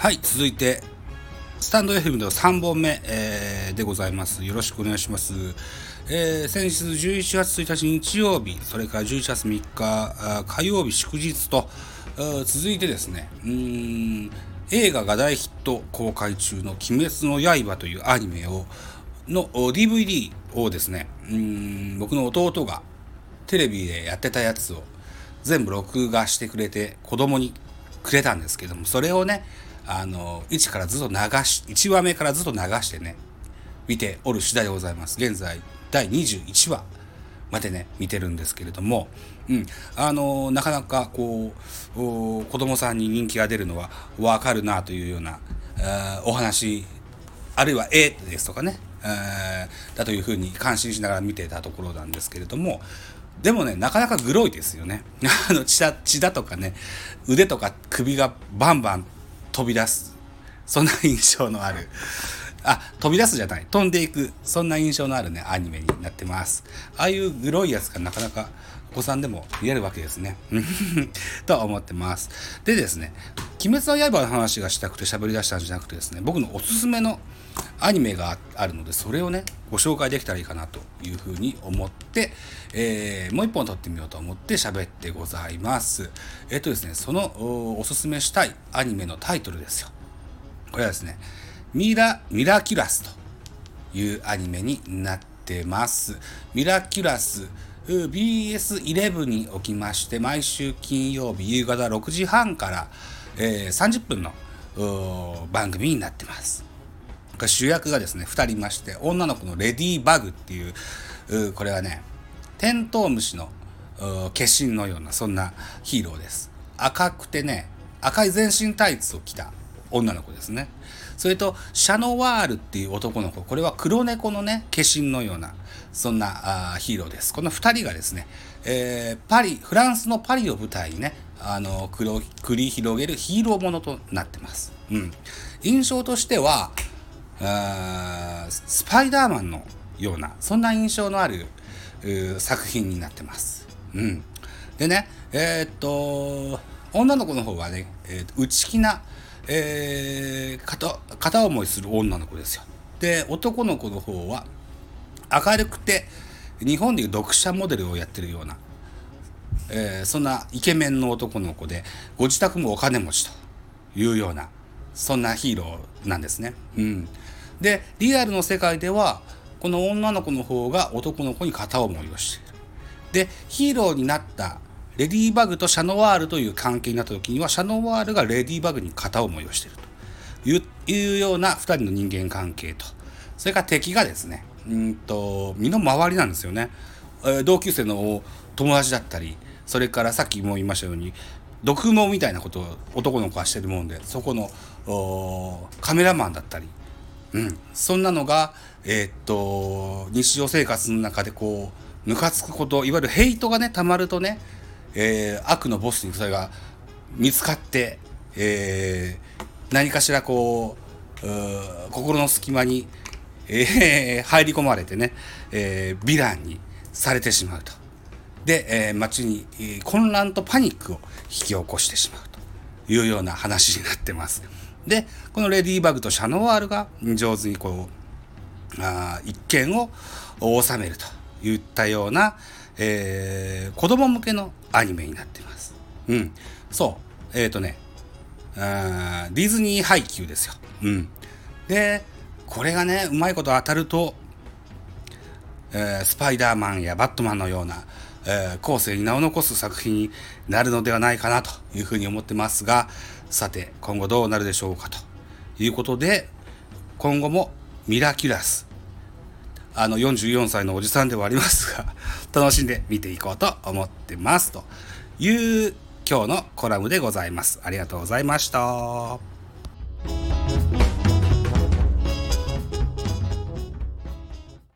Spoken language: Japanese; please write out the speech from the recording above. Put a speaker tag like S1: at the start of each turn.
S1: はい、続いて、スタンド FM の3本目、えーでございます。よろしくお願いします。えー先日11月1日日曜日、それから11月3日あ火曜日祝日と、続いてですね、うん映画が大ヒット公開中の鬼滅の刃というアニメを、の DVD をですね、うん僕の弟がテレビでやってたやつを全部録画してくれて子供にくれたんですけどもそれをねあの1からずっと流し1話目からずっと流してね見ておる次第でございます。現在第21話までね見てるんですけれども、うん、あのなかなかこう子供さんに人気が出るのは分かるなというようなお話あるいは絵ですとかね、えーだというふうに感心しながら見てたところなんですけれどもでもねなかなかグロいですよね。あの血だ血だとかね腕とか首がバンバン飛び出す。そんな印象のある。あ飛び出すじゃない。飛んでいく。そんな印象のあるねアニメになってます。ああいうグロいやつがなかなかお子さんでも見れるわけですね。と思ってます。でですね「鬼滅の刃」の話がしたくて喋り出したんじゃなくてですね僕のおすすめのアニメがあるのでそれをねご紹介できたらいいかなというふうに思って、えーもう一本撮ってみようと思って喋ってございます。えっとですねそのおすすめしたいアニメのタイトルですよ。これはですねミラミラキュラスというアニメになってます。ミラキュラス BS11 におきまして毎週金曜日夕方6時半から、えー30分の番組になってます。主役がですね2人いまして女の子のレディーバグっていううこれはねテントウムシの化身のようなそんなヒーローです。赤くてね赤い全身タイツを着た女の子ですね。それとシャノワールっていう男の子。これは黒猫のね化身のようなそんなヒーローです。この2人がですね、えーパリフランスのパリを舞台にねあの繰り広げるヒーローものとなってます、うん、印象としてはあスパイダーマンのようなそんな印象のある作品になってます。うん、でねえーっと女の子の方はね、えー内気な、えー片片思いする女の子ですよ。で男の子の方は明るくて日本でいう読者モデルをやってるような、えーそんなイケメンの男の子でご自宅もお金持ちというようなそんなヒーローなんですね。うん、でリアルの世界ではこの女の子の方が男の子に片思いをしている。でヒーローになったレディーバグとシャノワールという関係になった時にはシャノワールがレディーバグに片思いをしているというような2人の人間関係と。それから敵がですねうんと身の回りなんですよね、えー同級生の友達だったりそれからさっきも言いましたように毒毛みたいなことを男の子はしてるもんでそこのカメラマンだったりうん、そんなのが、えーっと日常生活の中でこうムカつくこといわゆるヘイトがねたまるとね、えー悪のボスにそれが見つかって、えー何かしらこう心の隙間に、えー入り込まれてね、えーヴィランにされてしまうと。で、えー街に、混乱とパニックを引き起こしてしまうというような話になってます。でこのレディーバグとシャノワールが上手にこうあ一見を収めるといったような、えー子供向けのアニメになってます。うん、そうえっ、とねあディズニー配給ですよ。うん、でこれがねうまいこと当たるとえースパイダーマンやバットマンのような、えー後世に名を残す作品になるのではないかなというふうに思ってますがさて今後どうなるでしょうかということで今後もミラキュラスあの44歳のおじさんではありますが 楽しんで見ていこうと思ってますという今日のコラムでございます。ありがとうございました。